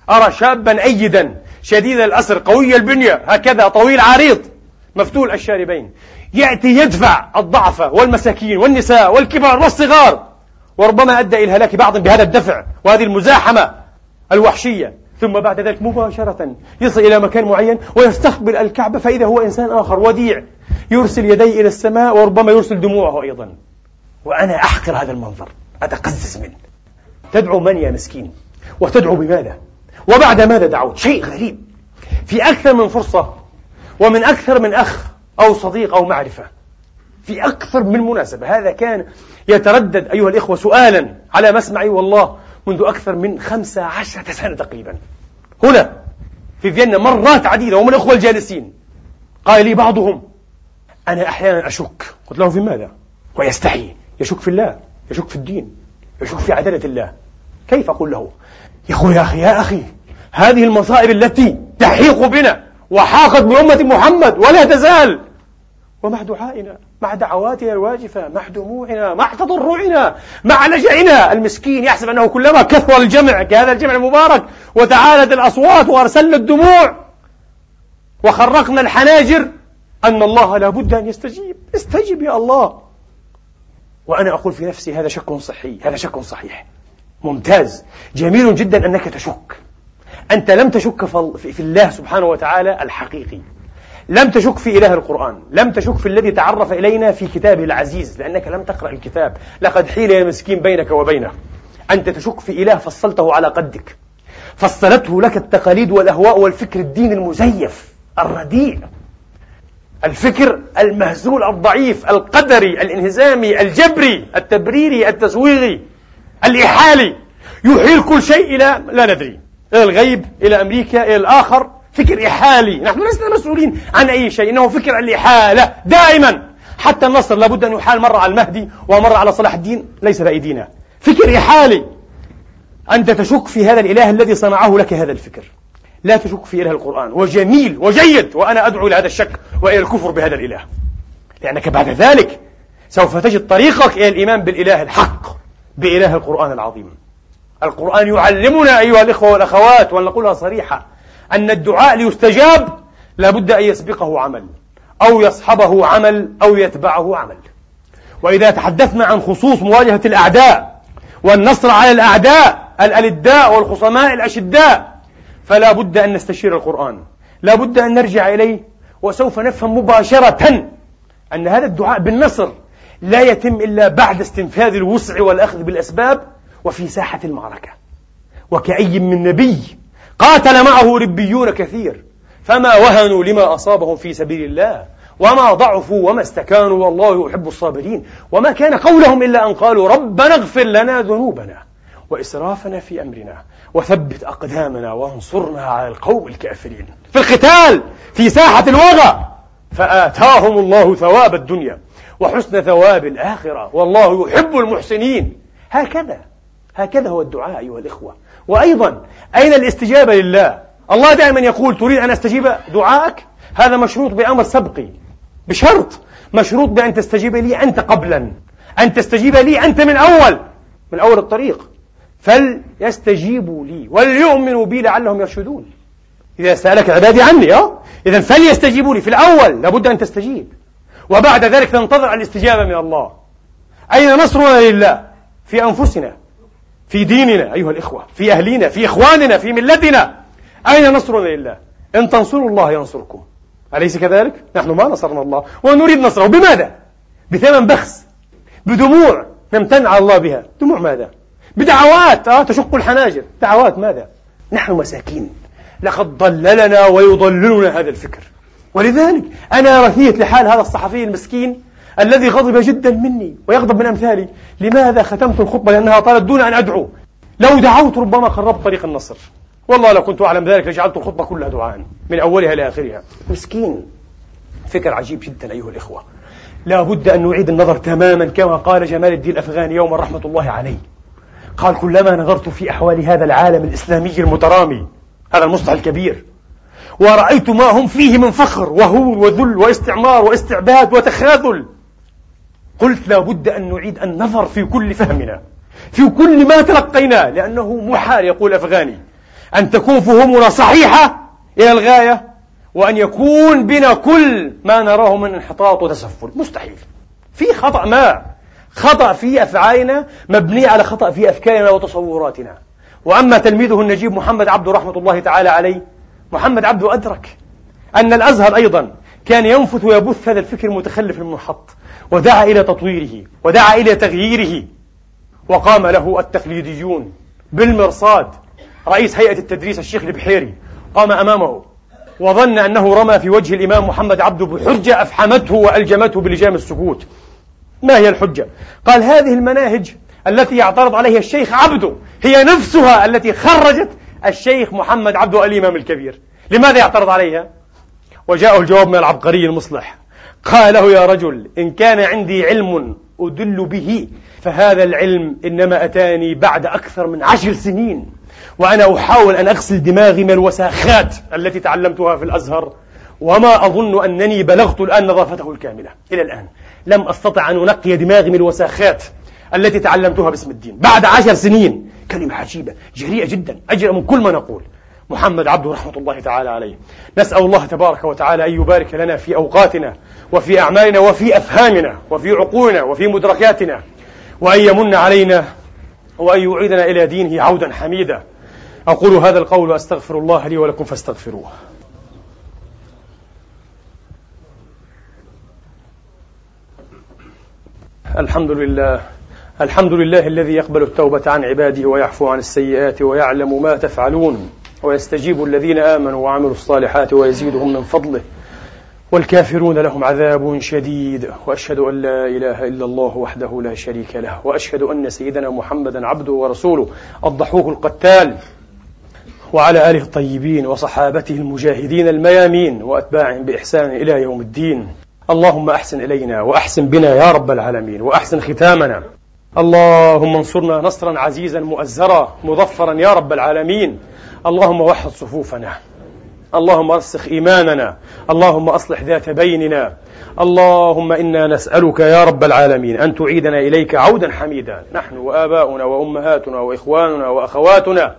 أرى شابا أيدا شديد الأسر قوي البنية هكذا طويل عريض مفتول الشاربين. يأتي يدفع الضعفة والمساكين والنساء والكبار والصغار وربما أدى إلى هلاك بعض بهذا الدفع وهذه المزاحمة الوحشية. ثم بعد ذلك مباشرة يصل إلى مكان معين ويستقبل الكعبة فإذا هو إنسان آخر وديع. يرسل يديه إلى السماء وربما يرسل دموعه أيضا. وأنا أحقر هذا المنظر أتقزز منه. تدعو من يا مسكين؟ وتدعو بماذا؟ وبعد ماذا دعوت؟ شيء غريب. في أكثر من فرصة ومن أكثر من أخ أو صديق أو معرفة. في أكثر من مناسبة. هذا كان يتردد أيها الإخوة سؤالا على مسمعي والله منذ أكثر من خمسة عشرة سنة تقريبا. هنا في فيينا مرات عديدة ومن الأخوة الجالسين. قال لي بعضهم أنا أحيانا أشك. قلت له في ماذا؟ ويستحي. يشك في الله يشك في الدين يشك في عدالة الله. كيف أقول له؟ يقول يا أخي يا أخي هذه المصائب التي تحيق بنا وحاقت بأمة محمد ولا تزال. ومع دعائنا مع دعواتنا الواجفة مع دموعنا مع تضرعنا مع لجأنا. المسكين يحسب أنه كلما كثر الجمع كهذا الجمع المبارك وتعالت الأصوات وأرسلنا الدموع. وخرقنا الحناجر أن الله لا بد أن يستجيب. استجب يا الله. وأنا أقول في نفسي هذا شك صحي هذا شك صحيح. ممتاز. جميل جدا أنك تشك. أنت لم تشك في الله سبحانه وتعالى الحقيقي. لم تشك في إله القرآن. لم تشك في الذي تعرف إلينا في كتابه العزيز. لأنك لم تقرأ الكتاب. لقد حيل يا مسكين بينك وبينه. أنت تشك في إله فصلته على قدك. فصلته لك التقاليد والأهواء والفكر الديني المزيف الرديء. الفكر المهزول الضعيف القدري الانهزامي الجبري التبريري التسويغي الإحالي يحيل كل شيء إلى لا ندري إلى الغيب إلى أمريكا إلى الآخر فكر إحالي. نحن لسنا مسؤولين عن أي شيء إنه فكر الإحالة دائما. حتى النصر لابد أن يحال مرة على المهدي ومرة على صلاح الدين ليس بأيدينا. فكر إحالي. أنت تشك في هذا الإله الذي صنعه لك هذا الفكر. لا تشك في إله القرآن. وجميل وجيد وأنا أدعو إلى هذا الشك وإلى الكفر بهذا الإله. لأنك بعد ذلك سوف تجد طريقك إلى الإيمان بالإله الحق. بإله القرآن العظيم. القرآن يعلمنا أيها الإخوة والأخوات ولنقولها صريحة أن الدعاء ليستجاب لابد أن يسبقه عمل أو يصحبه عمل أو يتبعه عمل. وإذا تحدثنا عن خصوص مواجهة الأعداء والنصر على الأعداء الألداء والخصماء الأشداء فلا بد أن نستشير القرآن. لا بد أن نرجع إليه وسوف نفهم مباشرة أن هذا الدعاء بالنصر لا يتم إلا بعد استنفاذ الوسع والأخذ بالأسباب وفي ساحة المعركة. وكأي من نبي قاتل معه ربيون كثير فما وهنوا لما أصابهم في سبيل الله وما ضعفوا وما استكانوا والله يحب الصابرين. وما كان قولهم إلا أن قالوا ربنا اغفر لنا ذنوبنا وإسرافنا في أمرنا وثبت أقدامنا وانصرنا على القوم الكافرين. في القتال في ساحة الوغى فآتاهم الله ثواب الدنيا وحسن ثواب الآخرة. والله يحب المحسنين. هكذا. هكذا هو الدعاء أيها الإخوة. وأيضا أين الاستجابة لله؟ الله دائما يقول تريد أن أستجيب دعائك هذا مشروط بأمر سبقي. بشرط. مشروط بأن تستجيب لي أنت قبلا. أن تستجيب لي أنت من أول. من أول الطريق. فليستجيبوا لي وليؤمنوا بي لعلهم يرشدون. إذا سألك عبادي عني أه؟ إذا فليستجيبوا لي في الأول لابد أن تستجيب. وبعد ذلك تنتظر الاستجابة من الله. أين نصرنا لله؟ في أنفسنا في ديننا أيها الإخوة في أهلنا في إخواننا في ملتنا. أين نصرنا لله؟ إن تنصروا الله ينصركم. أليس كذلك؟ نحن ما نصرنا الله. ونريد نصره. بماذا؟ بثمن بخس بدموع نمتن على الله بها. دموع ماذا؟ بدعوات آه تشق الحناجر. دعوات ماذا؟ نحن مساكين. لقد ضللنا ويضللنا هذا الفكر. ولذلك أنا رثيت لحال هذا الصحفي المسكين الذي غضب جدا مني ويغضب من أمثالي. لماذا ختمت الخطبة؟ لأنها طالت دون أن أدعو. لو دعوت ربما قربت طريق النصر. والله لو كنت أعلم ذلك لجعلت الخطبة كلها دعاء من أولها إلى آخرها. مسكين فكر عجيب جدا أيها الإخوة. لا بد أن نعيد النظر تماما كما قال جمال الدين الأفغاني يوما رحمة الله عليه. قال كلما نظرت في أحوال هذا العالم الإسلامي المترامي هذا المصطلح الكبير. ورأيت ما هم فيه من فخر وهول وذل واستعمار واستعباد وتخاذل. قلت لابد أن نعيد النظر في كل فهمنا في كل ما تلقيناه لأنه محال يقول أفغاني. أن تكون فهومنا صحيحة إلى الغاية وأن يكون بنا كل ما نراه من انحطاط وتسفل. مستحيل. في خطأ ما. خطأ في أفعالنا مبني على خطأ في أفكارنا وتصوراتنا. وأما تلميذه النجيب محمد عبده رحمة الله تعالى عليه محمد عبده أدرك أن الأزهر أيضا كان ينفث ويبث هذا الفكر المتخلف المنحط ودعا إلى تطويره ودعا إلى تغييره. وقام له التقليديون بالمرصاد رئيس هيئة التدريس الشيخ البحيري. قام أمامه وظن أنه رمى في وجه الإمام محمد عبده بحجة أفحمته وألجمته بلجام السكوت. ما هي الحجة؟ قال هذه المناهج التي يعترض عليها الشيخ عبده هي نفسها التي خرجت الشيخ محمد عبده الإمام الكبير. لماذا يعترض عليها؟ وجاءه الجواب من العبقري المصلح. قال له يا رجل إن كان عندي علم أدل به فهذا العلم إنما أتاني بعد أكثر من عشر سنين وأنا أحاول أن أغسل دماغي من الوساخات التي تعلمتها في الأزهر وما أظن أنني بلغت الآن نظافته الكاملة. إلى الآن لم أستطع أن أنقي دماغي من الوساخات. التي تعلمتها باسم الدين. بعد عشر سنين كلمة عجيبة جريئة جدا أجرأ من كل ما نقول. محمد عبده رحمة الله تعالى عليه. نسأل الله تبارك وتعالى أن يبارك لنا في أوقاتنا وفي أعمالنا وفي أفهامنا وفي عقولنا وفي مدركاتنا وأن يمن علينا وأن يعيدنا إلى دينه عودا حميدا. أقول هذا القول وأستغفر الله لي ولكم فاستغفروه. الحمد لله الحمد لله الذي يقبل التوبة عن عباده ويعفو عن السيئات ويعلم ما تفعلون ويستجيب الذين آمنوا وعملوا الصالحات ويزيدهم من فضله. والكافرون لهم عذاب شديد. وأشهد أن لا إله إلا الله وحده لا شريك له. وأشهد أن سيدنا محمدا عبده ورسوله الضحوك القتال. وعلى آله الطيبين وصحابته المجاهدين الميامين وأتباعهم بإحسان إلى يوم الدين. اللهم أحسن إلينا وأحسن بنا يا رب العالمين وأحسن ختامنا. اللهم انصرنا نصرا عزيزا مؤزرا مظفرا يا رب العالمين. اللهم وحد صفوفنا. اللهم رسخ إيماننا. اللهم أصلح ذات بيننا. اللهم إنا نسألك يا رب العالمين أن تعيدنا إليك عودا حميدا. نحن وآباؤنا وأمهاتنا وإخواننا وأخواتنا.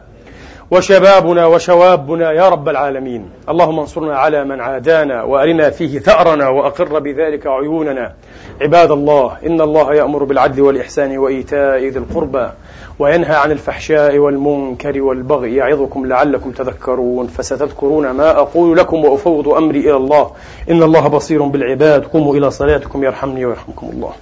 وشبابنا وشوابنا يا رب العالمين. اللهم انصرنا على من عادانا وأرنا فيه ثأرنا وأقر بذلك عيوننا. عباد الله إن الله يأمر بالعدل والإحسان وإيتاء ذي القربى وينهى عن الفحشاء والمنكر والبغي يعظكم لعلكم تذكرون. فستذكرون ما أقول لكم وأفوض أمري إلى الله. إن الله بصير بالعباد. قوموا إلى صلاتكم يرحمني ويرحمكم الله.